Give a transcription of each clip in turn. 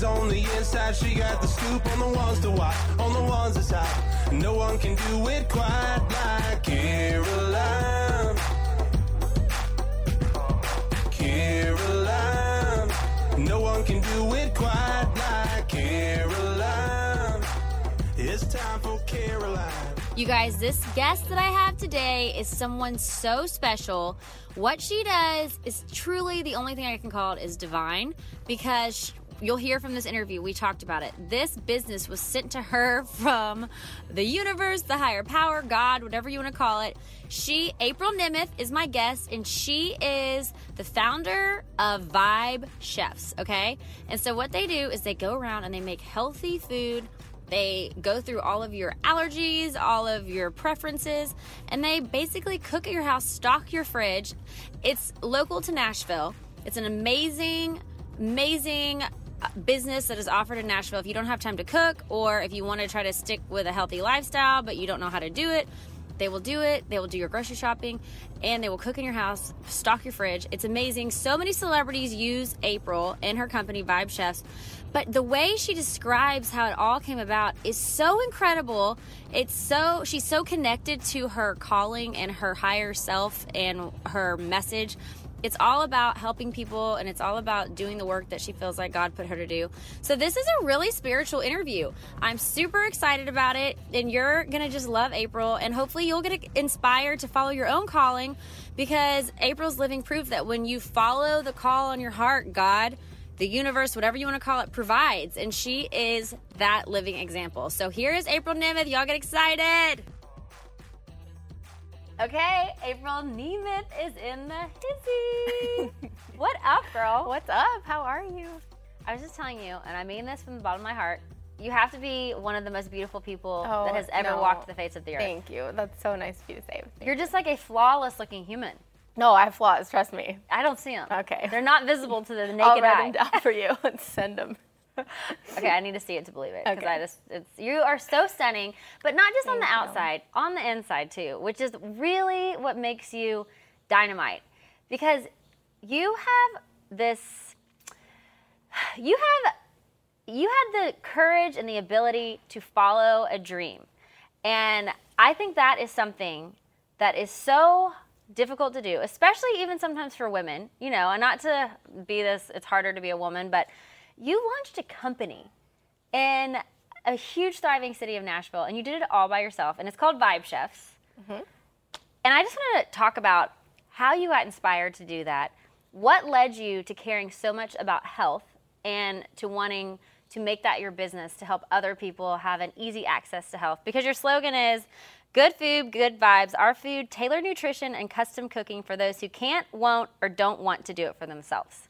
the inside, she got the scoop on the ones to watch, on the ones that's hot. No one can do it quite like Caroline. Caroline. No one can do it quite like Caroline. It's time for Caroline. You guys, this guest that I have today is someone so special. What she does is truly the only thing I can call it is divine because you'll hear from this interview. We talked about it. This business was sent to her from the universe, the higher power, God, whatever you want to call it. She, April Nemeth, is my guest, and she is the founder of Vibe Chefs. Okay, and so what they do is they go around and they make healthy food they go through all of your allergies, all of your preferences, and they basically cook at your house, stock your fridge. It's local to Nashville. It's an amazing, amazing business that is offered in Nashville. If you don't have time to cook, or if you want to try to stick with a healthy lifestyle, but you don't know how to do it, they will do it. They will do your grocery shopping and they will cook in your house, stock your fridge. It's amazing. So many celebrities use April and her company, Vibe Chefs. But the way she describes how it all came about is so incredible. It's so, she's so connected to her calling and her higher self and her message. It's all about helping people and it's all about doing the work that she feels like God put her to do. So, this is a really spiritual interview. I'm super excited about it, and you're going to just love April. And hopefully, you'll get inspired to follow your own calling because April's living proof that when you follow the call on your heart, God, the universe, whatever you want to call it, provides. And she is that living example. So, here is April Nemeth. Y'all get excited. Okay, April Nemeth is in the hizzy. what up, girl? What's up? How are you? I was just telling you, and I mean this from the bottom of my heart. You have to be one of the most beautiful people Oh, that has ever no. walked the face of the earth. Thank you. That's so nice of you to say. Thank You're just like a flawless looking human. No, I have flaws. Trust me. I don't see them. Okay. They're not visible to the naked I'll write eye. them down for you and send them. Okay, I need to see it to believe it because Okay. I just it's you are so stunning, but not just on the Thank you. outside, on the inside too, which is really what makes you dynamite. Because you have this you have you had the courage and the ability to follow a dream. And I think that is something that is so difficult to do, especially even sometimes for women, you know, and not to be this, it's harder to be a woman, but you launched a company in a huge thriving city of Nashville and you did it all by yourself and it's called Vibe Chefs. Mm-hmm. And I just want to talk about how you got inspired to do that. What led you to caring so much about health and to wanting to make that your business to help other people have an easy access to health? Because your slogan is good food, good vibes, our food, tailored nutrition, and custom cooking for those who can't, won't, or don't want to do it for themselves.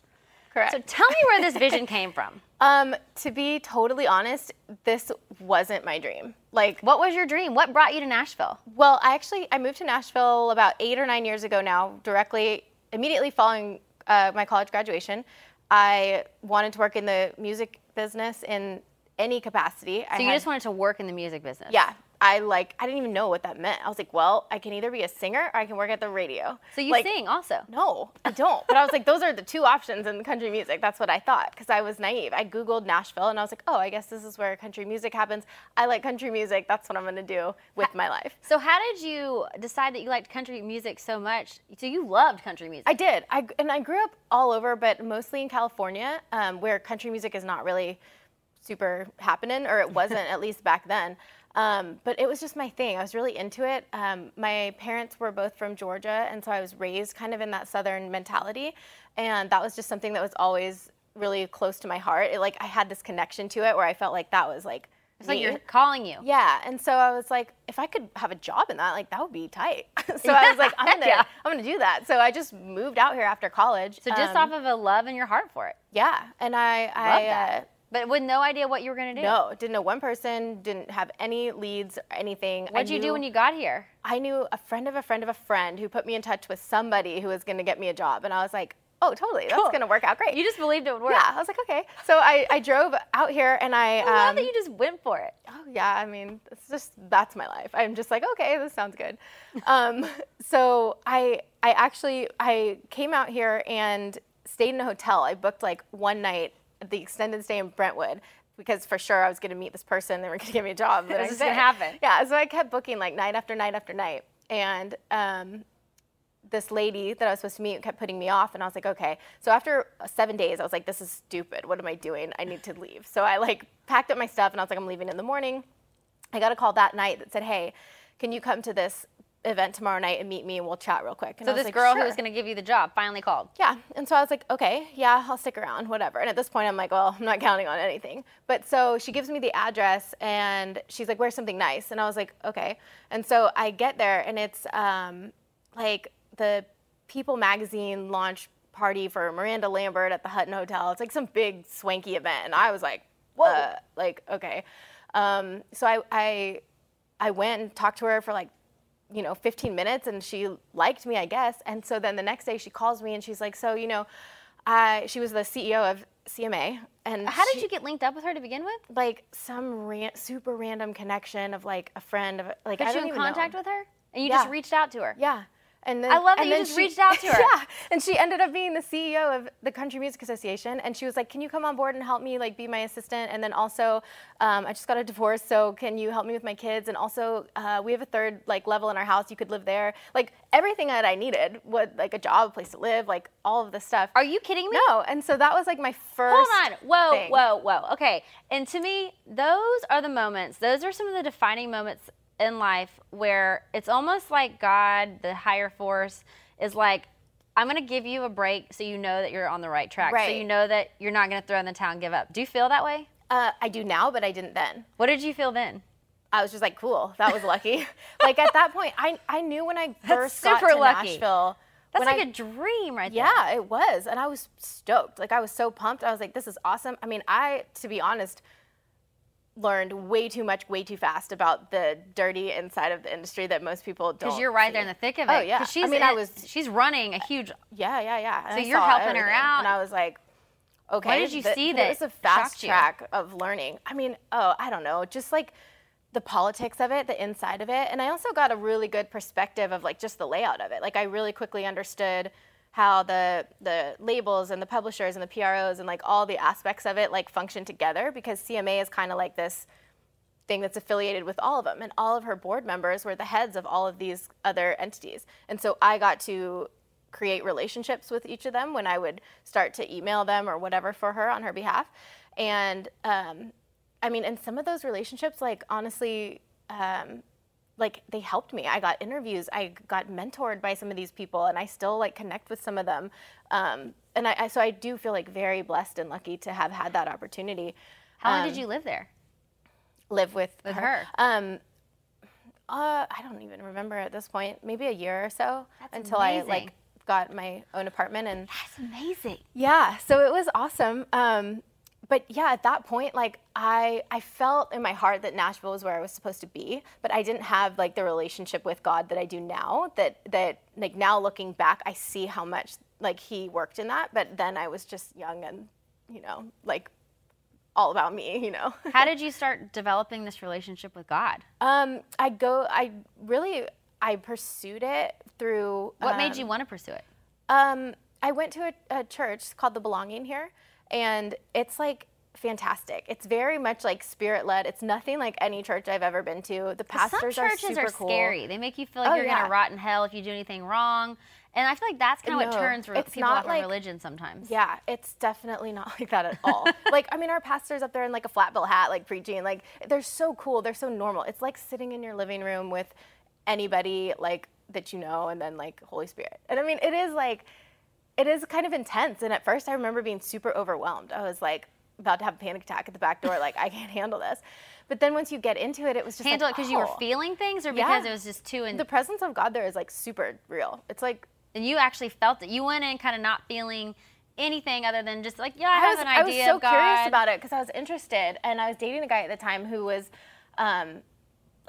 Correct. So tell me where this vision came from. um, to be totally honest, this wasn't my dream. Like, What was your dream? What brought you to Nashville? well, I actually I moved to Nashville about eight or nine years ago now. Directly, immediately following uh, my college graduation, I wanted to work in the music business in any capacity. I So you had- just wanted to work in the music business. yeah. I like I didn't even know what that meant. I was like, well, I can either be a singer or I can work at the radio. So you Like, sing also. No, I don't. But I was like, those are the two options in country music. That's what I thought because I was naive. I Googled Nashville and I was like, oh, I guess this is where country music happens. I like country music. That's what I'm going to do with my life. So how did you decide that you liked country music so much? So you loved country music. I did. I, and I grew up all over, but mostly in California, um, where country music is not really super happening, or it wasn't at least back then. Um, but it was just my thing. I was really into it. Um, my parents were both from Georgia, and so I was raised kind of in that Southern mentality, and that was just something that was always really close to my heart. It, like I had this connection to it where I felt like that was like. it's like you're calling you. Yeah, and so I was like, if I could have a job in that, like that would be tight. so I was like, I'm gonna, Yeah. I'm gonna do that. So I just moved out here after college. So just Um, off of a love in your heart for it. yeah, and I, Love I that. Uh, But with no idea what you were gonna do. no, didn't know one person, didn't have any leads or anything. What'd you do when you got here? I knew a friend of a friend of a friend who put me in touch with somebody who was gonna get me a job, and I was like, oh, totally, that's Cool. gonna work out great. You just believed it would work. yeah, I was like, okay. So I, I drove out here, and I. I love um, that you just went for it. Oh yeah, I mean, it's just that's my life. I'm just like, okay, this sounds good. Um, so I I actually I came out here and stayed in a hotel. I booked like one night the extended stay in Brentwood because for sure I was going to meet this person. They were going to give me a job. the This is gonna happen. Yeah. So I kept booking like night after night after night, and um, this lady that I was supposed to meet kept putting me off, and I was like, okay. So after seven days, I was like, this is stupid. What am I doing? I need to leave. So I like packed up my stuff, and I was like, I'm leaving in the morning. I got a call that night that said, hey, can you come to this event tomorrow night and meet me, and we'll chat real quick. And So this like, girl who was going to give you the job finally called. Yeah. And so I was like, okay, yeah, I'll stick around, whatever. And at this point, I'm like, well, I'm not counting on anything. But so she gives me the address and she's like, where's something nice? And I was like, okay. And so I get there and it's um, like the People magazine launch party for Miranda Lambert at the Hutton Hotel. It's like some big swanky event. And I was like, whoa, like, okay. Um, so I, I, I went and talked to her for like you know 15 minutes and she liked me i guess and so then the next day she calls me and she's like so you know I, she was the ceo of cma and How did she- you get linked up with her to begin with? like some ran- super random connection of like a friend of like Got I you in even know. contact with her? And you Yeah. just reached out to her? yeah and then, I love that and you then just she- reached out to her. Yeah, and she ended up being the CEO of the Country Music Association, and she was like, "Can you come on board and help me, like, be my assistant?" And then also, um, I just got a divorce, so can you help me with my kids? And also, uh, we have a third like level in our house. You could live there. Like everything that I needed, what like a job, a place to live, like all of this stuff. Are you kidding me? no, and so that was like my first. Hold on. Whoa, thing. whoa, whoa. Okay. And to me, those are the moments, those are some of the defining moments in life where it's almost like God, the higher force, is like, I'm going to give you a break so you know that you're on the right track. So you know that you're not going to throw in the towel and give up. Do you feel that way? Uh, I do now, but I didn't then. What did you feel then? I was just like, cool, that was lucky. like at that point, I, I knew when I first got to lucky. Nashville. That's like I- a dream right there. Yeah, it was. And I was stoked. Like I was so pumped. I was like, this is awesome. I mean, I, to be honest, learned way too much, way too fast about the dirty inside of the industry that most people don't. Because you're right there in the thick of oh, it. Oh, yeah. 'Cause I She's mean, I was- she's running a uh, huge. Yeah, yeah, yeah. And So I you're helping her out. And I was like, okay. What did you th- see that was a fast shocked you? track of learning. I mean, oh, I don't know. Just like the politics of it, the inside of it. And I also got a really good perspective of like just the layout of it. Like I really quickly understood how the the labels and the publishers and the PROs and like all the aspects of it like function together because CMA is kind of like this thing that's affiliated with all of them and all of her board members were the heads of all of these other entities. And so i got to create relationships with each of them when i would start to email them or whatever for her on her behalf. And um, i mean and some of those relationships like honestly um, like they helped me i got interviews i got mentored by some of these people and i still like connect with some of them um, and I, I so i do feel like very blessed and lucky to have had that opportunity How long Um, did you live there? live with, With her. Um, uh, I don't even remember at this point. Maybe a year or so That's until I like got my own apartment and That's amazing. yeah. So it was awesome. Um, but yeah, at that point, like I I felt in my heart that Nashville was where I was supposed to be, but I didn't have like the relationship with God that I do now. That that like now looking back, I see how much like He worked in that. But then I was just young and you know like all about me, you know. How did you start developing this relationship with God? Um, I go. I really. I pursued it through. What made um, you want to pursue it? Um, I went to a, a church called the Belonging here, and it's like fantastic. It's very much like spirit led. It's nothing like any church I've ever been to. The pastors Some churches are are cool. scary. They make you feel like Oh, you're yeah. gonna rot in hell if you do anything wrong. And I feel like that's kind of what turns re- people off like- religion sometimes. Yeah, it's definitely not like that at all. like, I mean, our pastor's up there in like a flat bill hat, like preaching. Like, they're so cool. They're so normal. It's like sitting in your living room with anybody like that you know, and then like Holy Spirit. And I mean, it is like, it is kind of intense. And at first, I remember being super overwhelmed. I was like about to have a panic attack at the back door. Like, I can't handle this. But then once you get into it, it was just Handle like, it because you were oh. feeling things, or because Yeah. it was just too. In- The presence of God there is like super real. It's like and you actually felt it. You went in kind of not feeling anything other than just like, yeah, I, I have was, an idea. I was so curious about it because I was interested, and I was dating a guy at the time who was, um,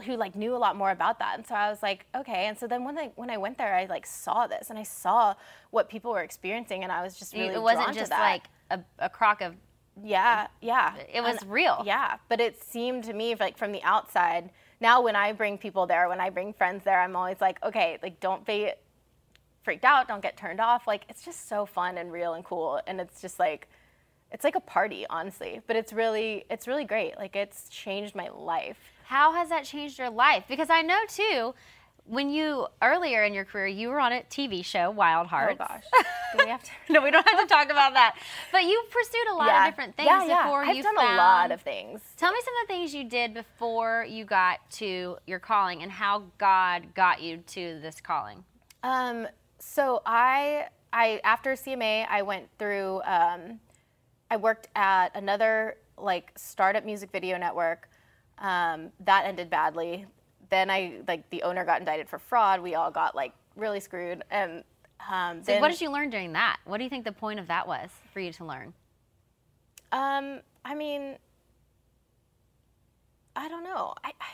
who like knew a lot more about that, and so I was like, okay. And so then when I when I went there, I like saw this, and I saw what people were experiencing, and I was just really it wasn't just like a, a crock of. yeah, yeah. It was And- real. Yeah, but it seemed to me like from the outside. Now when I bring people there, when I bring friends there, I'm always like, okay, like don't be freaked out, don't get turned off. Like it's just so fun and real and cool, and it's just like it's like a party, honestly. But it's really it's really great. Like it's changed my life. How has that changed your life? Because I know too, when you earlier in your career, you were on a TV show, Wild Hearts. Oh gosh. Do we have to? no, we don't have to talk about that. But you pursued a lot of different things yeah, yeah. before I've you done found. a lot of things. Tell me some of the things you did before you got to your calling and how God got you to this calling. Um, so I, I after CMA, I went through. Um, I worked at another like startup music video network. Um, that ended badly. Then I like the owner got indicted for fraud. We all got like really screwed. And um, So, then, what did you learn during that? What do you think the point of that was for you to learn? Um, I mean, I don't know. I, I,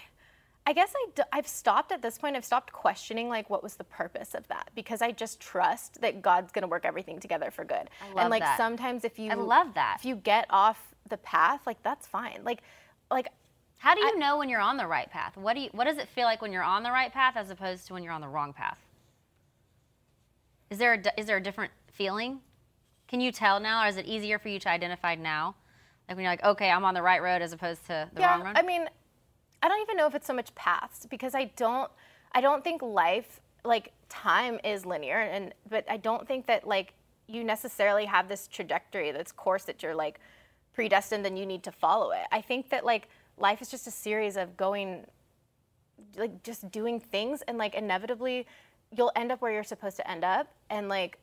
I guess I d- I've stopped at this point. I've stopped questioning like what was the purpose of that because I just trust that God's gonna work everything together for good. I love and like that. sometimes if you I love that. if you get off the path, like that's fine. Like, like How do you know when you're on the right path? What do you, what does it feel like when you're on the right path as opposed to when you're on the wrong path? Is there a, is there a different feeling? Can you tell now, or is it easier for you to identify now? Like when you're like, okay, I'm on the right road as opposed to the yeah, wrong road. I mean, I don't even know if it's so much paths because I don't I don't think life like time is linear and but I don't think that like you necessarily have this trajectory this course that you're like predestined and you need to follow it. I think that like life is just a series of going like just doing things and like inevitably you'll end up where you're supposed to end up and like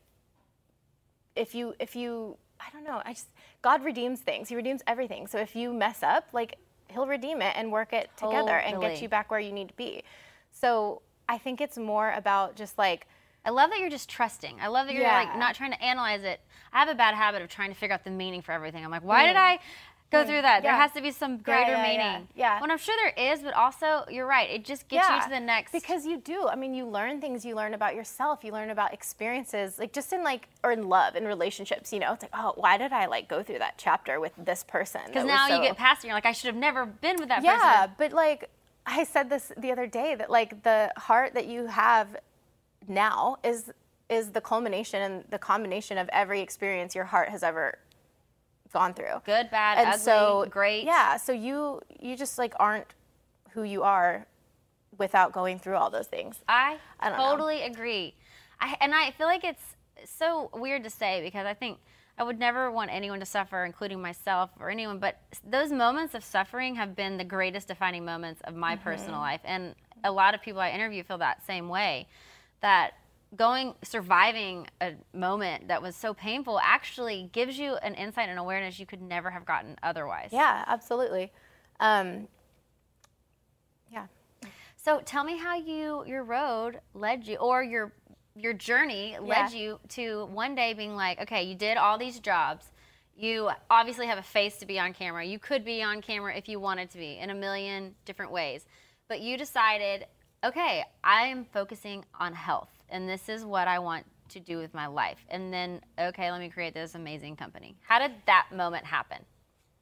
if you if you I don't know, I just God redeems things. He redeems everything. So if you mess up, like he'll redeem it and work it together and get you back where you need to be. So I think it's more about just like I love that you're just trusting. I love that you're like not trying to analyze it. I have a bad habit of trying to figure out the meaning for everything. I'm like, why did mm. I go through that? There has to be some greater yeah, meaning. yeah, yeah. When I'm sure there is, but also you're right. It just gets you to the next. because you do. I mean, you learn things. You learn about yourself. You learn about experiences, like just in like or in love in relationships. You know, it's like, oh, why did I like go through that chapter with this person? Because now you get past it, and you're like, I should have never been with that person. yeah, but like I said this the other day that like the heart that you have now is is the culmination and the combination of every experience your heart has ever gone through. Good, bad, and ugly, so great. Yeah, so you you just like aren't who you are without going through all those things. I, I don't know. totally agree. I, and I feel like it's so weird to say because I think I would never want anyone to suffer, including myself or anyone. But those moments of suffering have been the greatest defining moments of my Mm-hmm. personal life. And a lot of people I interview feel that same way. That going, surviving a moment that was so painful actually gives you an insight and awareness you could never have gotten otherwise. Yeah, absolutely. Um, yeah. So tell me how you your road led you or your your journey led Yeah. you to one day being like, okay, you did all these jobs. You obviously have a face to be on camera. You could be on camera if you wanted to be in a million different ways. But you decided, okay, I am focusing on health and this is what I want to do with my life. And then, okay, let me create this amazing company. How did that moment happen?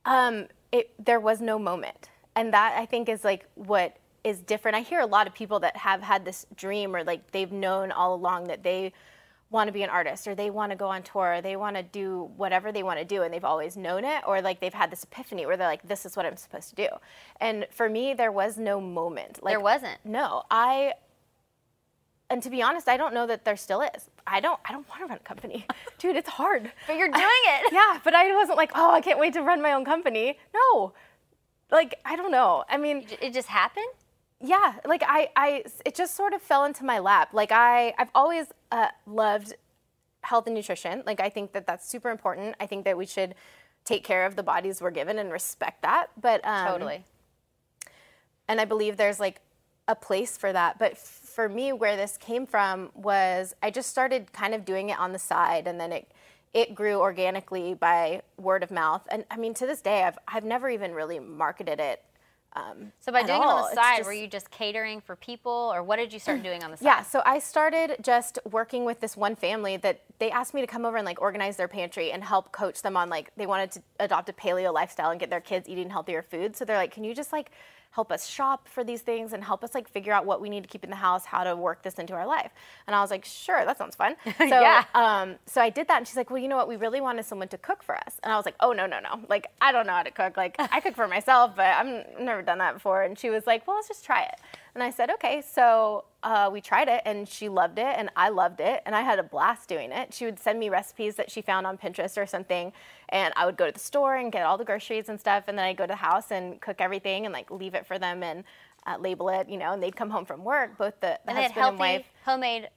Um, it, there was no moment. And that I think is like what is different. I hear a lot of people that have had this dream or like they've known all along that they want to be an artist or they want to go on tour or they want to do whatever they want to do and they've always known it or like they've had this epiphany where they're like this is what I'm supposed to do. And for me there was no moment. Like There wasn't. No, I and to be honest, I don't know that there still is. I don't I don't want to run a company. Dude, it's hard. But you're doing it. Yeah, but I wasn't like, oh, I can't wait to run my own company. No, like I don't know. I mean, It just happened? yeah, like I, I, it just sort of fell into my lap. Like I, I've always uh, loved health and nutrition. Like I think that that's super important. I think that we should take care of the bodies we're given and respect that. But um, Totally. and I believe there's like a place for that. But for me, where this came from was I just started kind of doing it on the side, and then it it grew organically by word of mouth. And I mean, to this day, I've I've never even really marketed it. Um, So by doing it on the side, just- were you just catering for people, or what did you start doing on the side? Yeah, so I started just working with this one family that they asked me to come over and like organize their pantry and help coach them on like they wanted to adopt a paleo lifestyle and get their kids eating healthier food. So they're like, "Can you just like help us shop for these things and help us like figure out what we need to keep in the house, how to work this into our life. And I was like, sure, that sounds fun. So, Yeah. um, so I did that, and she's like, well, you know what? We really wanted someone to cook for us. And I was like, oh no, no, no. Like I don't know how to cook. Like I cook for myself, but I've never done that before. And she was like, well, let's just try it. And I said, okay. So uh, we tried it, and she loved it, and I loved it, and I had a blast doing it. She would send me recipes that she found on Pinterest or something, and I would go to the store and get all the groceries and stuff, and then I'd go to the house and cook everything and like leave it for them and uh, label it, you know. And they'd come home from work, both the, the And husband and wife. homemade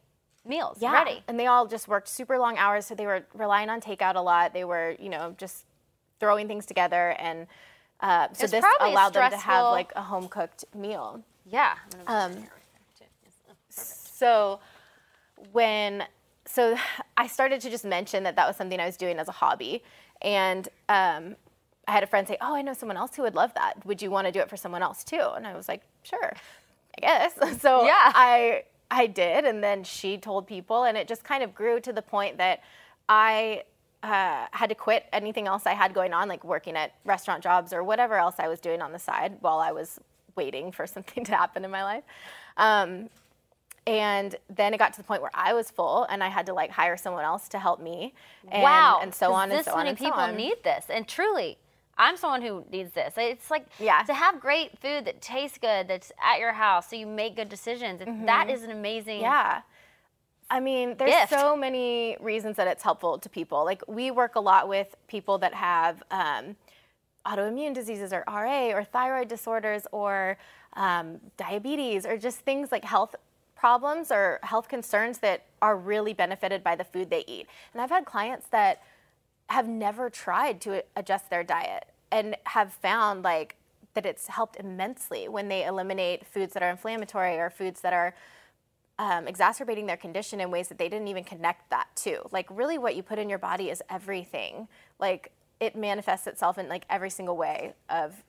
meals Yeah, ready. and they all just worked super long hours, so they were relying on takeout a lot. They were, you know, just throwing things together, and uh, so this allowed them to have like a home cooked meal. Yeah. Um, So when so I started to just mention that that was something I was doing as a hobby, and um, I had a friend say, "Oh, I know someone else who would love that. Would you want to do it for someone else too?" And I was like, "Sure, I guess." So Yeah. I I did, and then she told people, and it just kind of grew to the point that I uh, had to quit anything else I had going on, like working at restaurant jobs or whatever else I was doing on the side while I was waiting for something to happen in my life. Um, and then it got to the point where I was full, and I had to like hire someone else to help me, and, wow. and so on and so on many and so people need this, and truly, I'm someone who needs this. It's like Yeah. to have great food that tastes good, that's at your house, so you make good decisions. It- That is an amazing. Mm-hmm. Yeah. I mean, there's Gift. so many reasons that it's helpful to people. Like, we work a lot with people that have um, autoimmune diseases or RA or thyroid disorders or um, diabetes or just things like health problems or health concerns that are really benefited by the food they eat. And I've had clients that have never tried to adjust their diet and have found like that it's helped immensely when they eliminate foods that are inflammatory or foods that are um, exacerbating their condition in ways that they didn't even connect that to. Like, really, what you put in your body is everything. Like, it manifests itself in like every single way of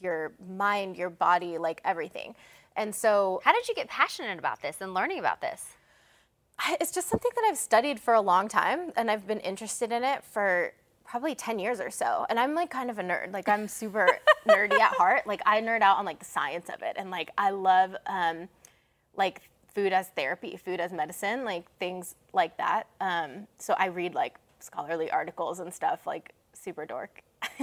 your mind, your body, like everything. And so, How did you get passionate about this and learning about this? It's just something that I've studied for a long time, and I've been interested in it for probably 10 years or so. And I'm like kind of a nerd. Like, I'm super nerdy at heart. Like, I nerd out on like the science of it, and like, I love um, like food as therapy, food as medicine, like things like that. Um, so I read like scholarly articles and stuff, like super dork.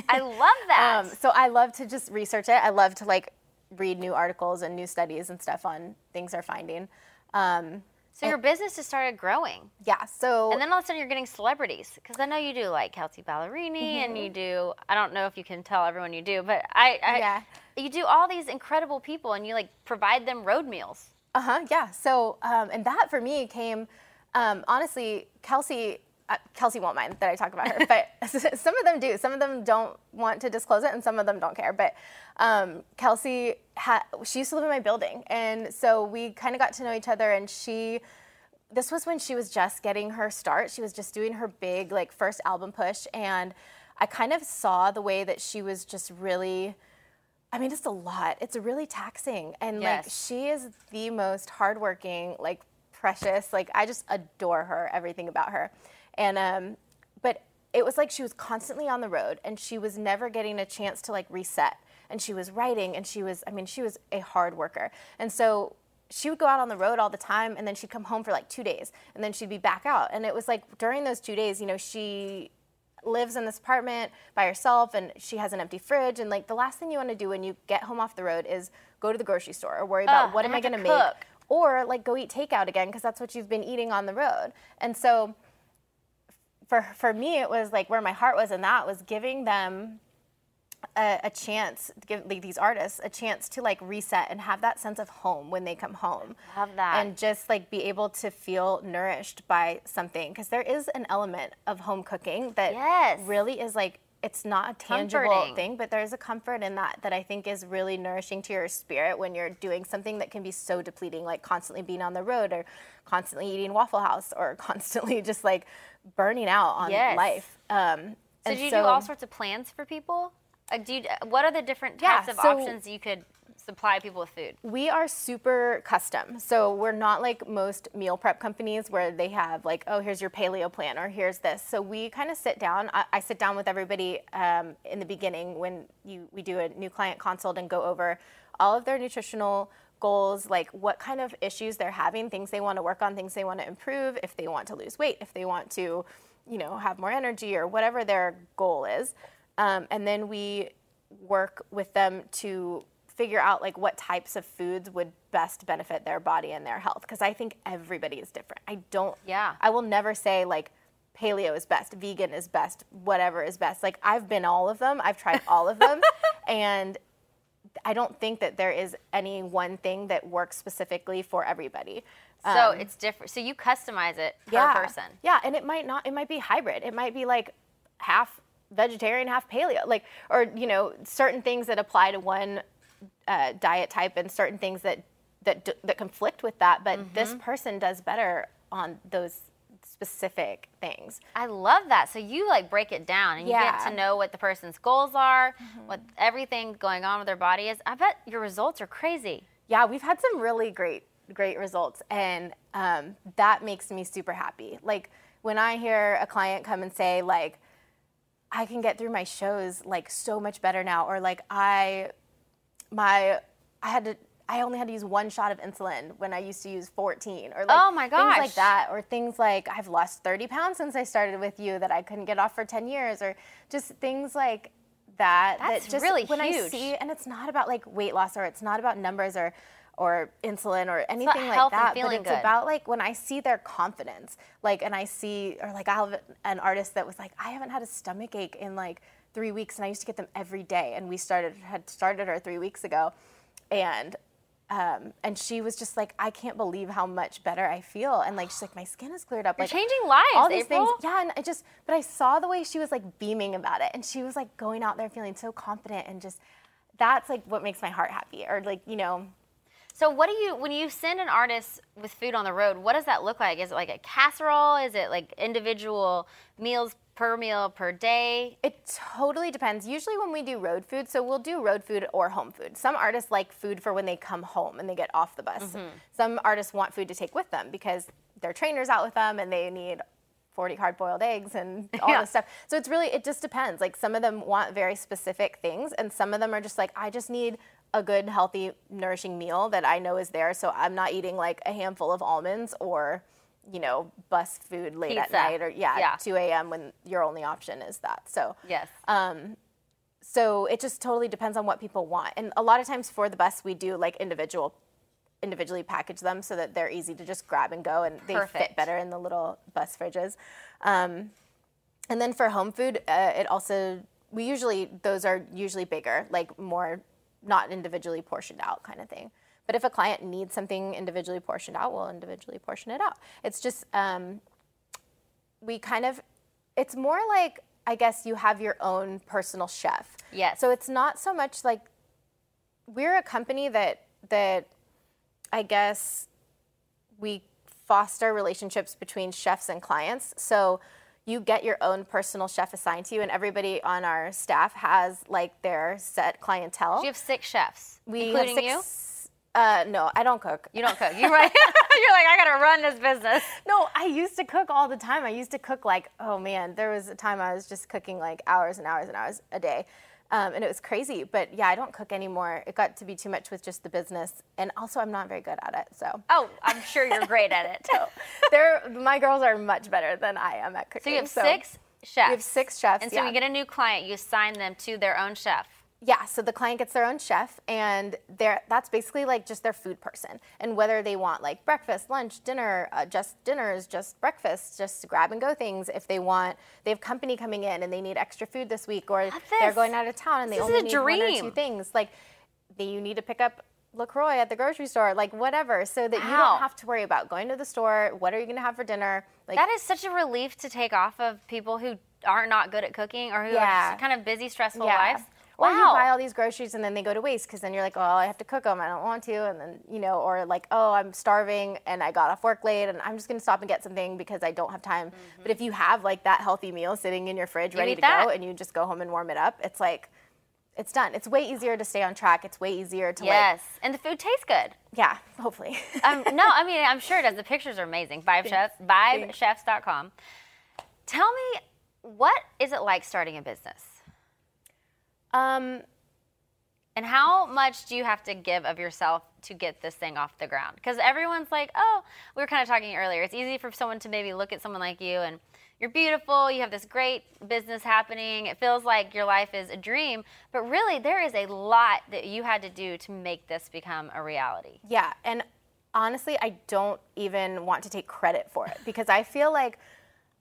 I love that. Um, so I love to just research it. I love to like read new articles and new studies and stuff on things they're finding. Um, so your business just started growing. yeah. So And then all of a sudden you're getting celebrities because I know you do like Kelsea Ballerini and you do I don't know if you can tell everyone you do, but I, I Yeah. you do all these incredible people and you like provide them road meals. Uh huh. Yeah. So, um, and that for me came, um, honestly, Kelsea. Kelsea won't mind that I talk about her, but some of them do. Some of them don't want to disclose it, and some of them don't care. But um, Kelsea, ha- she used to live in my building, and so we kind of got to know each other. And she, this was when she was just getting her start. She was just doing her big like first album push, and I kind of saw the way that she was just really. I mean, it's a lot. It's really taxing. And like she is the most hardworking, like precious. Like I just adore her, everything about her. And um, but it was like she was constantly on the road and she was never getting a chance to like reset. And she was writing and she was, I mean, she was a hard worker. And so she would go out on the road all the time and then she'd come home for like two days and then she'd be back out. And it was like during those two days, you know, she lives in this apartment by herself and she has an empty fridge and like the last thing you want to do when you get home off the road is go to the grocery store or worry about what and am I going to make or like go eat takeout again because that's what you've been eating on the road. And so for for me it was like where my heart was in that was giving them a, a chance give like, these artists a chance to like reset and have that sense of home when they come home Love that. and just like be able to feel nourished by something because there is an element of home cooking that Yes. really is like it's not a tangible Comforting. thing but there's a comfort in that that i think is really nourishing to your spirit when you're doing something that can be so depleting like constantly being on the road or constantly eating waffle house or constantly just like burning out on Yes. life um So do you do all sorts of plans for people? Like, do you, what are the different Yeah, types of so- options you could supply people with food? We are super custom. So we're not like most meal prep companies where they have like, oh, here's your paleo plan or here's this. So we kind of sit down. I, I sit down with everybody um, in the beginning when you we do a new client consult and go over all of their nutritional goals, like what kind of issues they're having, things they want to work on, things they want to improve, if they want to lose weight, if they want to, you know, have more energy or whatever their goal is. Um, and then we work with them to figure out like what types of foods would best benefit their body and their health because i think everybody is different i don't Yeah. i will never say like paleo is best vegan is best whatever is best like i've been all of them i've tried all of them and i don't think that there is any one thing that works specifically for everybody So um, it's different. So you customize it per yeah. person. Yeah, and it might not. It might be hybrid. It might be like half vegetarian, half paleo. Like, or you know, certain things that apply to one uh, diet type, and certain things that that that conflict with that. But this Mm-hmm. person does better on those specific things. I love that. So you like break it down and you get Yeah. Mm-hmm. to know what the person's goals are, what everything going on with their body is. I bet your results are crazy. Yeah, we've had some really great great results, and um, that makes me super happy. Like when I hear a client come and say like. I can get through my shows like so much better now, or like I my I had to I only had to use one shot of insulin when I used to use 14 or like Oh my things like that or things like I've lost 30 pounds since I started with you that I couldn't get off for 10 years or just things like that That's that just really when I see and it's not about like weight loss or it's not about numbers or or insulin or anything like that but it's good. about like when I see their confidence like and I see or like I have an artist that was like I haven't had a stomach ache in like 3 weeks and I used to get them every day and we started had started her 3 weeks ago and um, and she was just like, I can't believe how much better I feel, and like she's like, my skin is cleared up. You're like changing lives, all these April. things. Yeah, and I just, but I saw the way she was like beaming about it, and she was like going out there feeling so confident, and just that's like what makes my heart happy, or like you know, So what do you when you send an artist with food on the road? What does that look like? Is it like a casserole? Is it like individual meals per meal per day? It totally depends. Usually, when we do road food, so we'll do road food or home food. Some artists like food for when they come home and they get off the bus. Mm-hmm. Some artists want food to take with them because their trainer's out with them and they need 40 hard boiled eggs and all Yeah. this stuff. So it's really, it just depends. Like some of them want very specific things, and some of them are just like, I just need a good, healthy, nourishing meal that I know is there. So I'm not eating like a handful of almonds or, you know, bus food late at night or, yeah, Yeah. 2 a.m. when your only option is that. So, Yes. Um, so it just totally depends on what people want and a lot of times for the bus we do like individual individually package them so that they're easy to just grab and go and they fit better in the little bus fridges um, and then for home food uh, it also we usually those are usually bigger like more not individually portioned out kind of thing but if a client needs something individually portioned out we'll individually portion it out it's just um, we kind of it's more like I guess you have your own personal chef. Yes. So it's not so much like we're a company that that I guess we foster relationships between chefs and clients. So you get your own personal chef assigned to you and everybody on our staff has like their set clientele. You have six chefs, we including have you. Uh, no, I don't cook. You don't cook. You're right. You're like I gotta run this business. No, I used to cook all the time. I used to cook like, oh man, there was a time I was just cooking like hours and hours and hours a day. Um, and it was crazy. But yeah, I don't cook anymore. It got to be too much with just the business. And also, I'm not very good at it. So Oh, I'm sure you're great at it. they're, my girls are much better than I am at cooking. So you have six chefs. We have six chefs. And so yeah. you get a new client, you assign them to their own chef. Yeah, so the client gets their own chef, and they're, that's basically like just their food person. And whether they want like breakfast, lunch, dinner, uh, just dinners, just breakfast, just grab and go things. If they want, they have company coming in and they need extra food this week, or they're going out of town and they This is only need one or two things. Like, they, you need to pick up LaCroix at the grocery store, like whatever, so that you don't have to worry about going to the store. What are you going to have for dinner? Like, That is such a relief to take off of people who are not good at cooking or who are Yeah. just kind of busy, stressful Yeah. lives. Or wow. you buy all these groceries and then they go to waste because then you're like, oh, I have to cook them. I don't want to. And then, you know, or like, oh, I'm starving and I got off work late and I'm just going to stop and get something because I don't have time. But if you have like that healthy meal sitting in your fridge ready to that. go and you just go home and warm it up, it's like, it's done. It's way easier to stay on track. It's way easier to like Yes, and the food tastes good. yeah, hopefully. Um, no, I mean I'm sure it does. The pictures are amazing. Vibe Chefs, VibeChefs.com. Tell me, what is it like starting a business, um, and how much do you have to give of yourself to get this thing off the ground? Because everyone's like, oh, we were kind of talking earlier. It's easy for someone to maybe look at someone like you and you're beautiful, you have this great business happening, it feels like your life is a dream, but really there is a lot that you had to do to make this become a reality. Yeah, and honestly, I don't even want to take credit for it because I feel like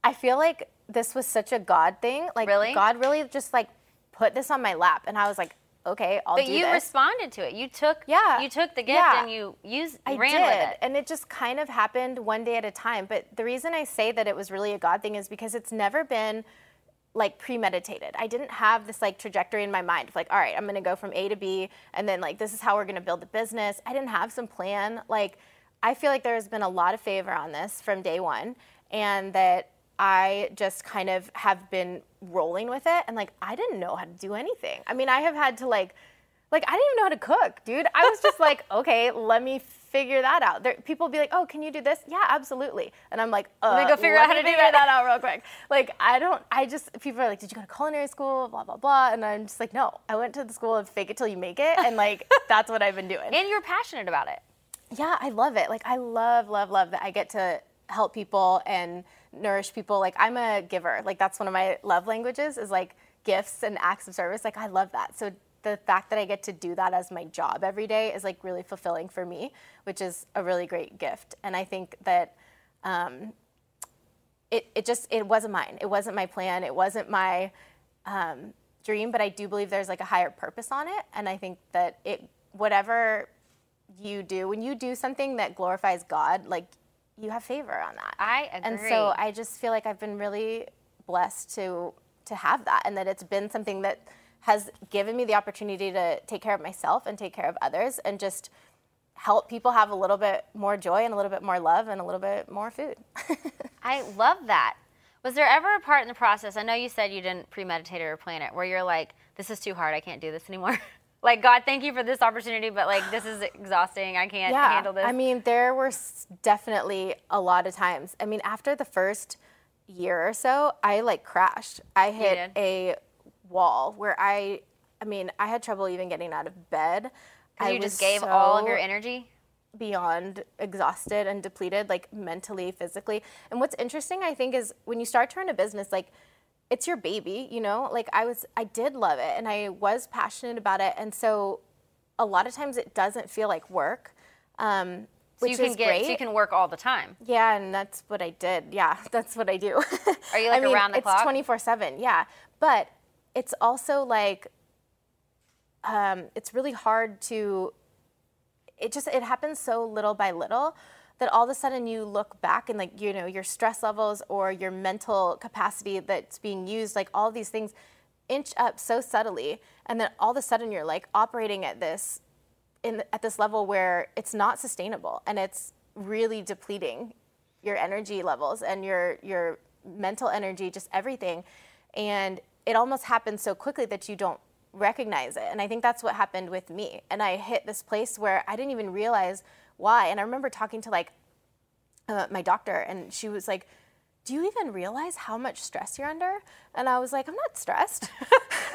I feel like this was such a God thing. Like Really? God really just like put this on my lap, and I was like, okay, I'll But do that. But you this. responded to it. You took Yeah, you took the gift yeah. and you used I ran did, with it. and it just kind of happened one day at a time. But the reason I say that it was really a God thing is because it's never been like premeditated. I didn't have this like trajectory in my mind of like, all right, I'm gonna go from A to B, and then like this is how we're gonna build the business. I didn't have some plan. Like, I feel like there has been a lot of favor on this from day one, and that I just kind of have been rolling with it. And like, I didn't know how to do anything. I mean, I have had to like like I didn't even know how to cook, dude. I was just like, okay, let me figure that out. There, people be like, oh, can you do this? Yeah, absolutely. And I'm like, uh, let me go figure out how to do figure that. that out real quick. Like I don't. I just people are like, did you go to culinary school? Blah blah blah. And I'm just like, no. I went to the school of fake it till you make it, and like that's what I've been doing. And you're passionate about it. Yeah, I love it. Like I love, love, love that I get to help people and nourish people. Like I'm a giver. Like that's one of my love languages is like gifts and acts of service. Like I love that. So the fact that I get to do that as my job every day is like really fulfilling for me, which is a really great gift. And I think that um, it, it just it wasn't mine. It wasn't my plan. It wasn't my um, dream. But I do believe there's like a higher purpose on it. And I think that it whatever you do when you do something that glorifies God, like you have favor on that. I agree. And so I just feel like I've been really blessed to to have that, and that it's been something that has given me the opportunity to take care of myself and take care of others, and just help people have a little bit more joy and a little bit more love and a little bit more food. I love that. Was there ever a part in the process? I know you said you didn't premeditate or plan it, where you're like, "This is too hard. I can't do this anymore." like, God, thank you for this opportunity, but like, this is exhausting. I can't yeah, handle this. I mean, there were definitely a lot of times. I mean, after the first year or so, I like crashed. I hit a wall where I, I mean, I had trouble even getting out of bed. I you just gave all of your energy. beyond exhausted and depleted, like mentally, physically. And what's interesting, I think, is when you start to run a business, like it's your baby, you know? Like I was, I did love it and I was passionate about it. And so a lot of times it doesn't feel like work. Um, So which you can is get, great. so you can work all the time. Yeah, and that's what I did. Yeah, that's what I do. Are you, I like, mean, around the it's clock? 24 7. Yeah. But it's also like, um, it's really hard to, it just, it happens so little by little that all of a sudden you look back and like, you know, your stress levels or your mental capacity that's being used, like all these things inch up so subtly. And then all of a sudden you're like operating at this in at this level where it's not sustainable and it's really depleting your energy levels and your your mental energy just everything and it almost happens so quickly that you don't recognize it and i think that's what happened with me and i hit this place where i didn't even realize why and i remember talking to like uh, my doctor and she was like do you even realize how much stress you're under and i was like i'm not stressed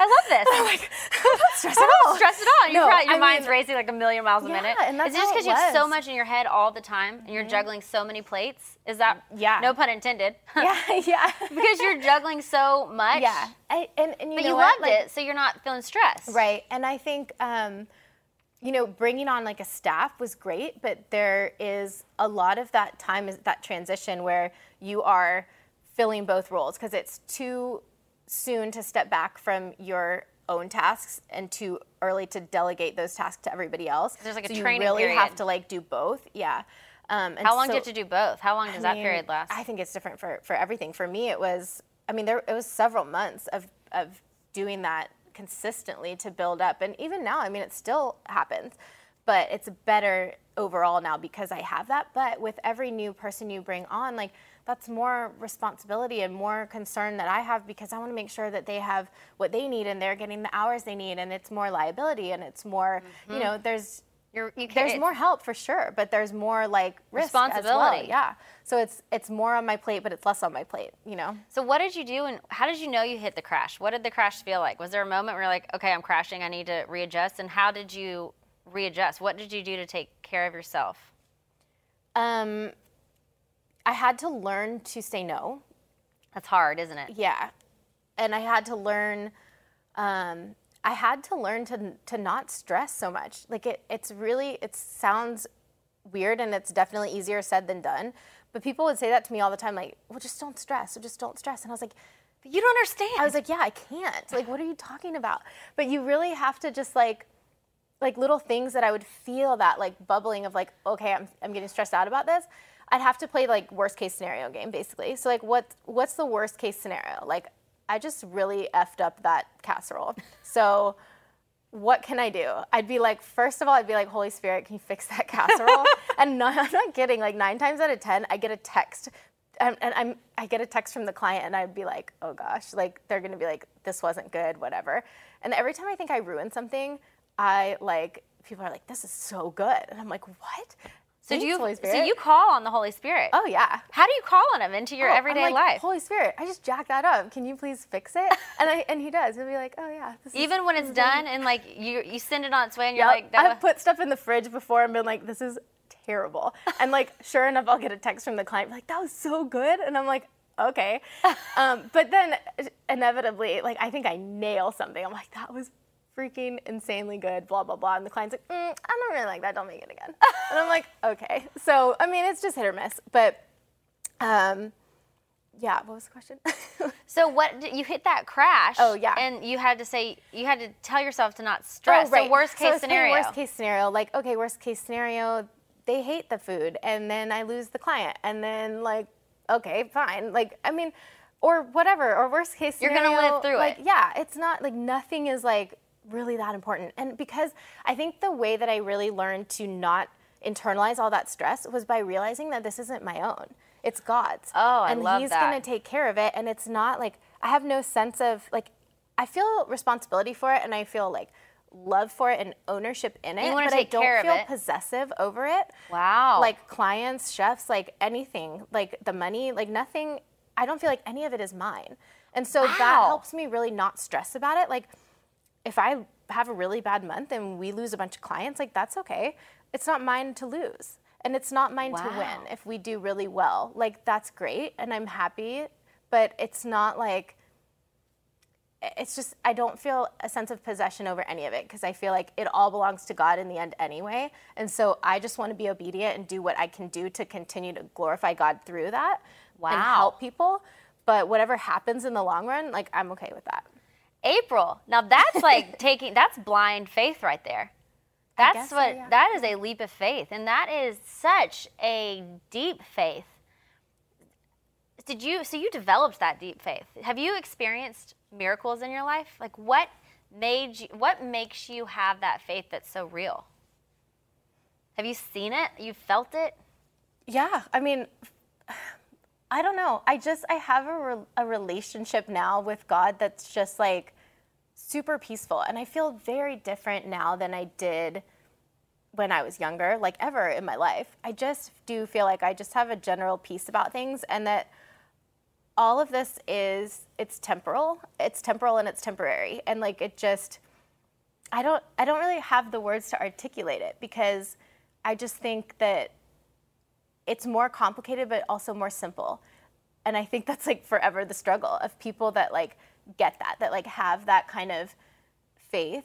I love this. I'm like, I'm not stressed at all. not stressed at all. You're No, right. Your I mind's mean- racing like a million miles a Yeah, minute. and that's Is it just because you have so much in your head all the time and you're juggling so many plates? Is that Yeah. No pun intended. yeah yeah because you're juggling so much. yeah I, and, and you But you what? loved Like, it, so you're not feeling stressed. Right. And I think, um, you know, bringing on like a staff was great, but there is a lot of that time is that transition where you are filling both roles because it's too soon to step back from your own tasks and too early to delegate those tasks to everybody else. There's, like, a so you training really have to like do both. Yeah. Um, and How long do so- you have to do both? How long does I that mean, period last? I think it's different for, for everything. For me, it was, I mean, there it was several months of, of doing that consistently to build up. And even now, I mean, it still happens. but it's better overall now because I have that. But with every new person you bring on, like that's more responsibility and more concern that I have because I want to make sure that they have what they need and they're getting the hours they need and it's more liability and it's more, you mm-hmm. know, there's You're, you can, there's more help for sure, but there's more like as well. Responsibility. Yeah. So it's it's more on my plate, but it's less on my plate, you know. So what did you do and how did you know you hit the crash? What did the crash feel like? Was there a moment where you're like, okay, I'm crashing, I need to readjust? And how did you readjust? What did you do to take care of yourself? Um I had to learn to say no. That's hard, isn't it? Yeah. And I had to learn um I had to learn to to not stress so much. Like it it's really it sounds weird and it's definitely easier said than done. But people would say that to me all the time like, "Well, just don't stress. Just don't stress." And I was like, But you don't understand. I was like, yeah, I can't. Like, what are you talking about? But you really have to just like, like little things that I would feel that like bubbling of like, okay, I'm, I'm getting stressed out about this. I'd have to play like worst case scenario game basically. So like, what what's the worst case scenario? Like, I just really effed up that casserole. So what can I do? I'd be like, first of all, I'd be like, Holy Spirit, can you fix that casserole? and no, I'm not kidding. Like nine times out of ten, I get a text, and, and I'm I get a text from the client, and I'd be like, oh gosh, like they're gonna be like, this wasn't good, whatever. And every time I think I ruined something, I like people are like, this is so good, and I'm like, what? So do you so you call on the Holy Spirit. Oh yeah. How do you call on him into your Oh, everyday like, life? Holy Spirit, I just jacked that up. Can you please fix it? And I and he does. He'll be like, oh yeah. This is- Even when it's done and like you you send it on its way and you're like I've put stuff in the fridge before and been like, this is terrible. And like, sure enough, I'll get a text from the client like, that was so good. And I'm like, okay. um, but then inevitably, like, I think I nail something. I'm like, that was freaking insanely good, blah, blah, blah. And the client's like, mm, I don't really like that. Don't make it again. and I'm like, okay. So, I mean, it's just hit or miss. But um, yeah, what was the question? So what did- you hit that crash? Oh, yeah. And you had to say you had to tell yourself to not stress. Oh, right. So worst case kinda scenario. Worst case scenario, like okay, worst case scenario, they hate the food, and then I lose the client, and then like okay, fine, like I mean, or whatever, or worst case scenario. You're gonna live through like, it. Yeah, it's not like nothing is like really that important, and because I think the way that I really learned to not internalize all that stress was by realizing that this isn't my own. It's God's. Oh, I and love he's that. gonna take care of it and it's not like I have no sense of like I feel responsibility for it and I feel like love for it and ownership in it, but take I don't feel possessive over it. Wow. Like clients, chefs, like anything, like the money, like nothing I don't feel like any of it is mine. And so that helps me really not stress about it. Like if I have a really bad month and we lose a bunch of clients, like that's okay. It's not mine to lose. And it's not mine to win if we do really well. Like that's great and I'm happy, but it's not like it's just I don't feel a sense of possession over any of it because I feel like it all belongs to God in the end anyway. And so I just want to be obedient and do what I can do to continue to glorify God through that and Wow. help people. But whatever happens in the long run, like I'm okay with that. April. Now that's like taking that's blind faith right there. That's guess so, what yeah. that is a leap of faith and that is such a deep faith. Did you so you developed that deep faith. Have you experienced miracles in your life? Like what made you what makes you have that faith that's so real? Have you seen it? You felt it? Yeah, I mean, I don't know. I just I have a, re- a relationship now with God that's just like super peaceful, and I feel very different now than I did when I was younger, like ever in my life. I just do feel like I just have a general peace about things, and that all of this is it's temporal. It's temporal and it's temporary, and like it just. I don't I don't really have the words to articulate it because I just think that it's more complicated but also more simple and i think that's like forever the struggle of people that like get that that like have that kind of faith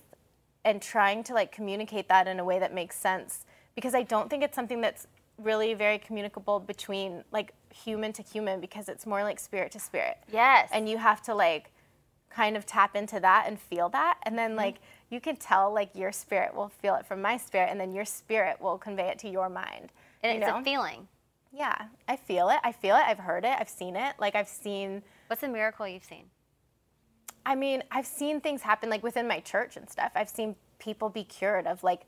and trying to like communicate that in a way that makes sense because i don't think it's something that's really very communicable between like human to human because it's more like spirit to spirit Yes. and you have to like kind of tap into that and feel that and Mm-hmm. then like you can tell like your spirit will feel it from my spirit and then your spirit will convey it to your mind and you it's know? a feeling. Yeah i feel it i feel it i've heard it i've seen it like i've seen What's a miracle you've seen? i mean i've seen things happen like within my church and stuff i've seen people be cured of like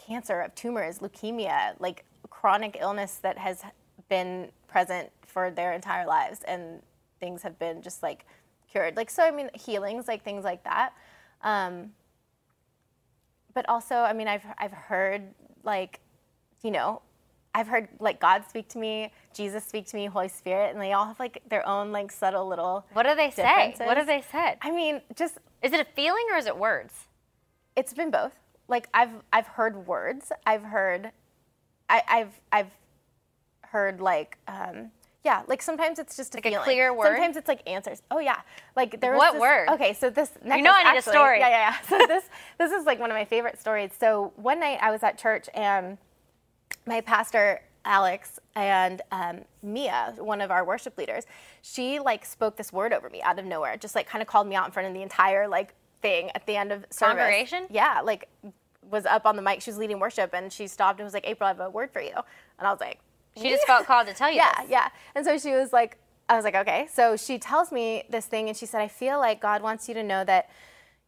cancer, of tumors, leukemia, like chronic illness that has been present for their entire lives, and things have been just like cured. Like so, I mean, healings, like things like that. Um, but also, I mean, I've I've heard like, you know, I've heard like God speak to me, Jesus speak to me, Holy Spirit, and they all have like their own like subtle little. What do they say? What have they said? I mean, just Is it a feeling or is it words? it's been both. Like I've I've heard words. I've heard, I, I've I've heard like um, yeah, like sometimes it's just a Like a clear word? Sometimes it's like answers. Oh yeah, like there was What this- word? Okay, so this necklace, know I need a actually- story. Yeah, yeah, yeah. So this this is like one of my favorite stories. So one night I was at church and my pastor Alex and um, Mia, one of our worship leaders, she like spoke this word over me out of nowhere. Just like kind of called me out in front of the entire like thing at the end of service. Congregation? Yeah, like was up on the mic. She was leading worship and she stopped and was like, "April, I have a word for you." And I was like, She just felt called to tell you yeah, this. yeah. And so she was like, I was like, okay. So she tells me this thing, and she said, I feel like God wants you to know that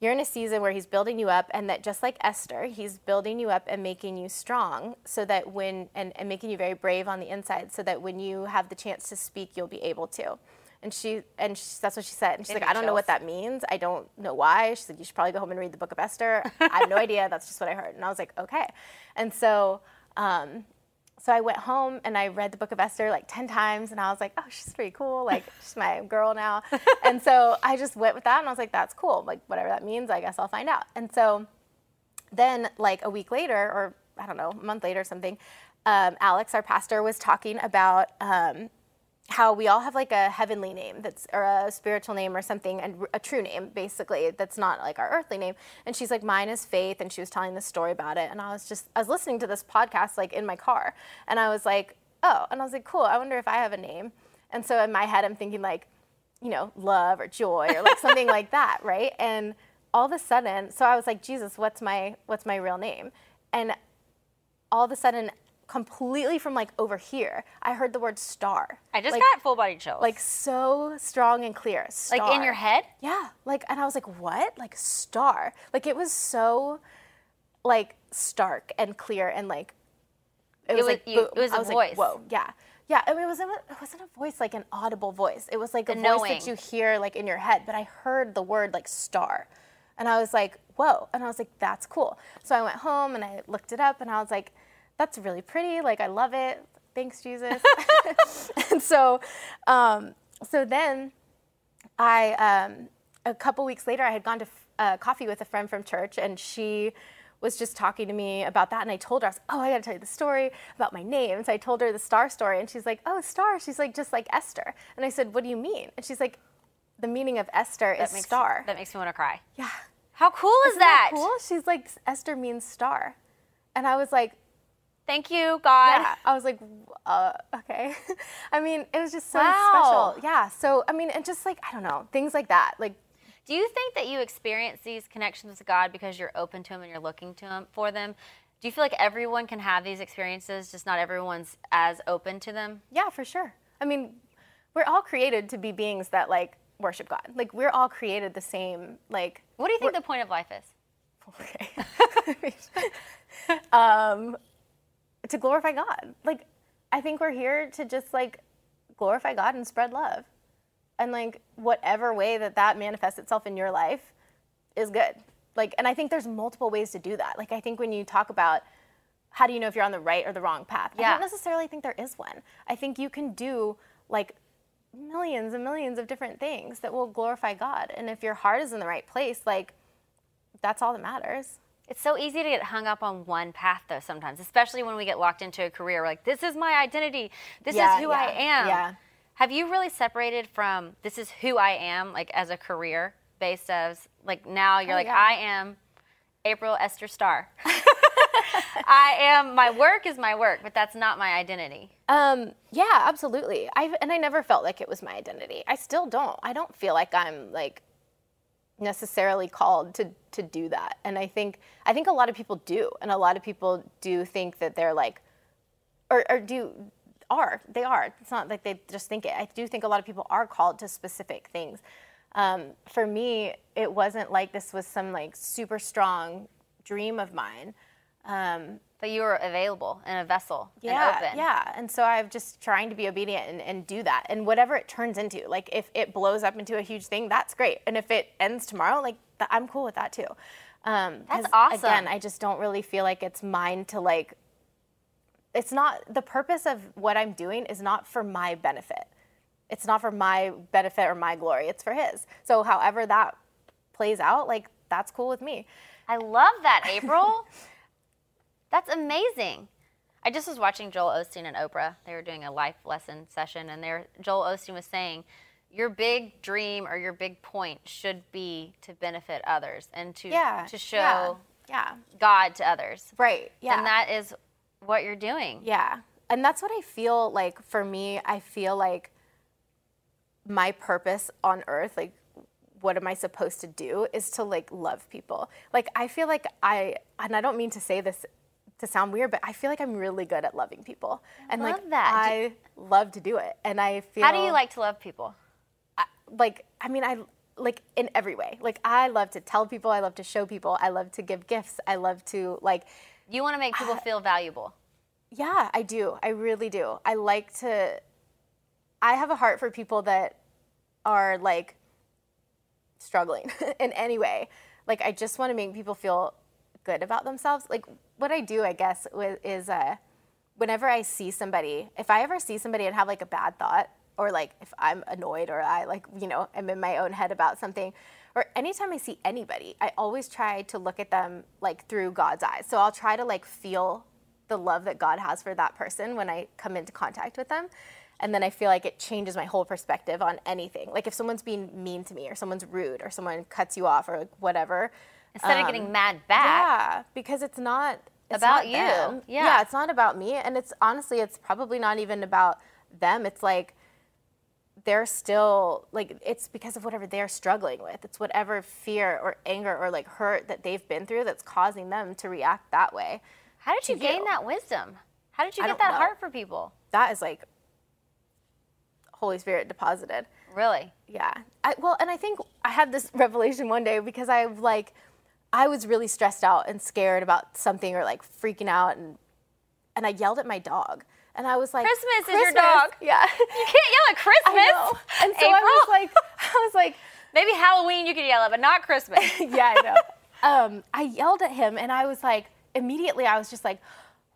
you're in a season where He's building you up, and that just like Esther, He's building you up and making you strong, so that when and, and making you very brave on the inside, so that when you have the chance to speak, you'll be able to. And she and she, that's what she said. And she's like, I don't know what that means. I don't know why. She said, you should probably go home and read the book of Esther. I have no idea. That's just what I heard. And I was like, okay. And so. Um, so I went home and I read the book of Esther like 10 times and I was like, oh, she's pretty cool. Like, she's my girl now. and so I just went with that and I was like, that's cool. Like, whatever that means, I guess I'll find out. And so then, like, a week later, or I don't know, a month later or something, um, Alex, our pastor, was talking about um, how we all have like a heavenly name that's or a spiritual name or something and a true name basically that's not like our earthly name. And she's like mine is faith and she was telling this story about it. And i was just i was listening to this podcast like in my car. And i was like oh and i was like cool i wonder if i have a name. And so in my head i'm thinking like you know love or joy or like something like that right? And all of a sudden so i was like jesus what's my what's my real name? And all of a sudden completely from like over here i heard the word star I just Like- got full body chills. like so strong and clear. like in your head? Yeah. Like, and I was like, what? Like star. Like it was so, like stark and clear and like. It was- like you- boom. it was I a was voice. Like, Whoa. Yeah. Yeah. I mean, it wasn't. It wasn't a voice like an audible voice. It was like a The voice that you hear like in your head. But I heard the word like star, and I was like, whoa. And I was like, that's cool. So I went home and I looked it up, and I was like, that's really pretty. Like I love it. Thanks, Jesus. and so, um, so then I, um, a couple weeks later, I had gone to uh, coffee with a friend from church, and she was just talking to me about that. And I told her, I was, oh, I got to tell you the story about my name. So I told her the star story, and she's like, oh, star. She's like, just like Esther. And I said, what do you mean? And she's like, the meaning of Esther is makes, star. That makes me want to cry. yeah. How cool is Isn't that? cool? She's like, Esther means star. And I was like, Thank you, God. yeah. I was like, uh, okay. I mean, it was just so Wow. special. Yeah. So, I mean, and just like, I don't know, things like that. Like, Do you think that you experience these connections with God because you're open to Him and you're looking to Him for them? Do you feel like everyone can have these experiences, just not everyone's as open to them? yeah, for sure. I mean, we're all created to be beings that like worship God. Like, we're all created the same, like, What do you think the point of life is? okay. um, to glorify God. Like, I think we're here to just like glorify God and spread love. And like, whatever way that that manifests itself in your life is good. Like, and I think there's multiple ways to do that. Like, I think when you talk about how do you know if you're on the right or the wrong path, I Yeah. don't necessarily think there is one. I think you can do like millions and millions of different things that will glorify God. And if your heart is in the right place, like, that's all that matters. It's so easy to get hung up on one path, though, sometimes, especially when we get locked into a career. We're like, this is my identity. This Yeah, is who I am. yeah. Have you really separated from this is who I am, like as a career based as, like now you're Oh, like, yeah. I am April Esther Starr. I am, my work is my work, but that's not my identity. Um, yeah, absolutely. I and I never felt like it was my identity. I still don't. I don't feel like I'm like necessarily called to to do that. And I think I think a lot of people do, and a lot of people do think that they're like, or, or do are they are. It's not like they just think it. I do think a lot of people are called to specific things. Um, for me, it wasn't like this was some like super strong dream of mine. Um, That you were available and a vessel yeah, and open. yeah. And so I'm just trying to be obedient and, and do that. And whatever it turns into, like if it blows up into a huge thing, that's great. And if it ends tomorrow, like th- I'm cool with that too. Um, That's awesome. Again, I just don't really feel like it's mine to like. It's not the purpose of what I'm doing is not for my benefit. It's not for my benefit or my glory. It's for his. So however that plays out, like that's cool with me. I love that, April. That's amazing. I just was watching Joel Osteen and Oprah. They were doing a life lesson session, and there Joel Osteen was saying, "Your big dream or your big point should be to benefit others and to Yeah. to show yeah, yeah. God to others." Right. Yeah. And that is what you're doing. Yeah. And that's what I feel like for me, I feel like my purpose on earth, like what am I supposed to do is to like love people. Like I feel like I and I don't mean to say this to sound weird, but I feel like I'm really good at loving people. And like that. I love to do it. And I feel How do you like to love people? like I mean I like in every way. Like I love to tell people, I love to show people, I love to give gifts, I love to like You want to make people ah. feel valuable. Yeah, I do. I really do. I like to. I have a heart for people that are like struggling in any way. Like, I just want to make people feel good about themselves. Like, what I do, I guess, is uh, whenever I see somebody, if I ever see somebody and have like a bad thought, or like if I'm annoyed or I like, you know, am in my own head about something, or anytime I see anybody, I always try to look at them like through God's eyes. So I'll try to like feel the love that God has for that person when I come into contact with them. And then I feel like it changes my whole perspective on anything. Like if someone's being mean to me or someone's rude or someone cuts you off or like whatever. Instead of getting um, mad back. Yeah, because it's not it's About not you. them. Yeah. it's not about me, and it's honestly, it's probably not even about them. It's like they're still like it's because of whatever they're struggling with. It's whatever fear or anger or like hurt that they've been through that's causing them to react that way. How did you gain you. that wisdom? How did you I get that know. heart for people? That is like Holy Spirit deposited. Really? Yeah. I, well, and I think I had this revelation one day because I like, I was really stressed out and scared about something or like freaking out, and and I yelled at my dog, and I was like, Christmas is your dog. Yeah. You can't yell at Christmas. I know. And so I was like, I was like, maybe Halloween you could yell at, but not Christmas. yeah, I know. um, I yelled at him, and I was like, immediately, I was just like.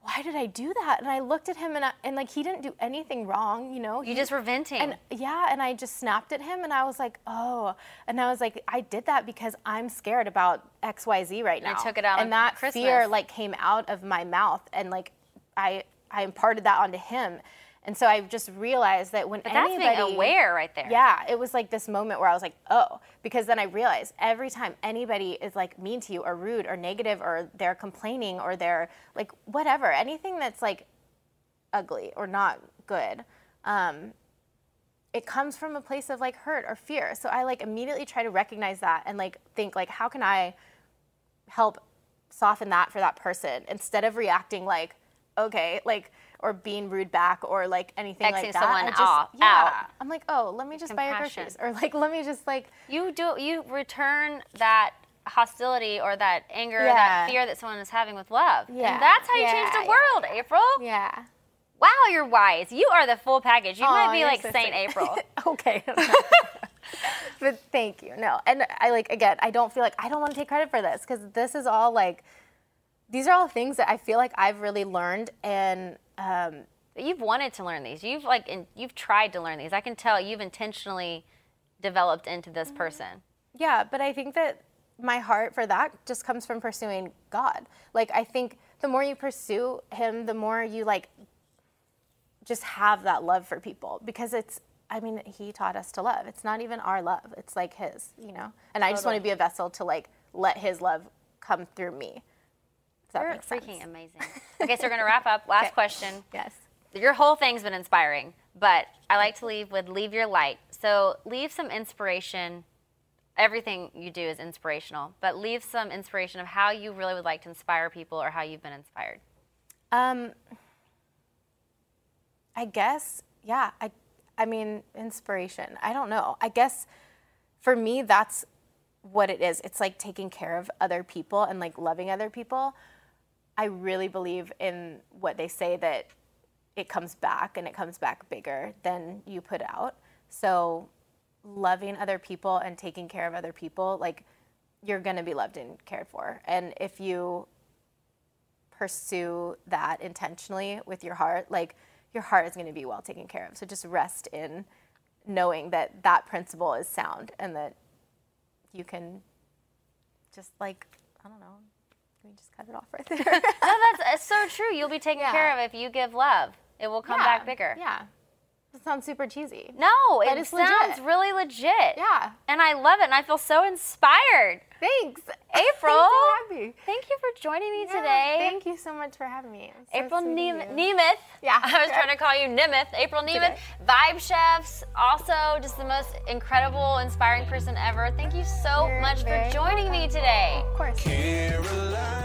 Why did I do that? And I looked at him, and, I, and like he didn't do anything wrong, you know. you He- just were venting. And yeah, and I just snapped at him and I was like, oh. And I was like, I did that because I'm scared about XYZ right And I now. took it out And that Christmas. fear like came out of my mouth and like I I imparted that onto him. And so I just realized that when but that's anybody being aware right there. yeah, it was like this moment where I was like, oh, because then I realized every time anybody is like mean to you or rude or negative or they're complaining or they're like whatever, anything that's like ugly or not good, um, it comes from a place of like hurt or fear. So I like immediately try to recognize that and like think like, how can I help soften that for that person instead of reacting like, okay, like or being rude back or like anything Xing like that. someone I just, off- yeah, out. I'm like, oh, let me just buy your groceries, or like, let me just like, You do you return that hostility or that anger or that fear that someone is having with love. Yeah. And that's how you change the yeah, world, April. yeah. Wow, you're wise. You are the full package. You Aw, might be like so Saint sweet. April. okay. but thank you. No, and I like again, I don't feel like I don't want to take credit for this because this is all like, these are all things that I feel like I've really learned and. Um, you've wanted to learn these. You've like in, you've tried to learn these. I can tell you've intentionally developed into this Mm-hmm. person. Yeah, but I think that my heart for that just comes from pursuing God. Like I think the more you pursue him, the more you like just have that love for people because it's I mean, he taught us to love. It's not even our love. It's like his, you know. And I just want to be a vessel to like let his love come through me. You're make sense? freaking amazing. Okay, so we're gonna wrap up. Last Okay. question. Yes. Your whole thing's been inspiring, but I like to leave with leave your light. So leave some inspiration. Everything you do is inspirational, but leave some inspiration of how you really would like to inspire people or how you've been inspired. Um, I guess, yeah. I, I mean, inspiration. I don't know. I guess for me, that's what it is. It's like taking care of other people and like loving other people. I really believe in what they say that it comes back and it comes back bigger than you put out. So loving other people and taking care of other people, like you're going to be loved and cared for. And if you pursue that intentionally with your heart, like your heart is going to be well taken care of. So just rest in knowing that that principle is sound and that you can just like, I don't know, we just cut it off right there. no, that's it's so true. You'll be taken Yeah. care of if you give love. It will come back bigger. Yeah. It sounds super cheesy. No, But it it's sounds legit. really legit. Yeah. And I love it, and I feel so inspired. Thanks. April, so happy. thank you for joining me Yeah, today. Thank you so much for having me. So April sweet of Nem- you. Nemeth. Yeah, I was okay. trying to call you Nemeth. April Nemeth. okay. Vibe Chefs. Also, just the most incredible, inspiring person ever. Thank you so You're much for very joining me today. Of course. Caroline.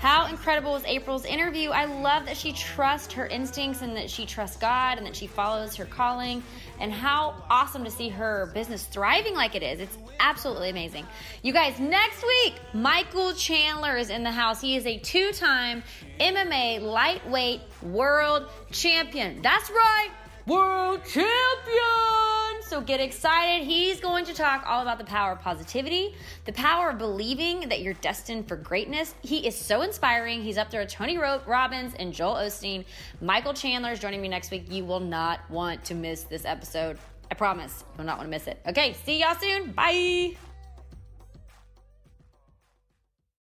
How incredible was April's interview? I love that she trusts her instincts and that she trusts God and that she follows her calling. And how awesome to see her business thriving like it is. It's absolutely amazing. You guys, next week, Michael Chandler is in the house. He is a two time MMA lightweight world champion. That's right, world champion. So get excited. He's going to talk all about the power of positivity, the power of believing that you're destined for greatness. He is so inspiring. He's up there with Tony Robbins and Joel Osteen. Michael Chandler is joining me next week. You will not want to miss this episode. I promise. You will not want to miss it. Okay, see y'all soon. Bye.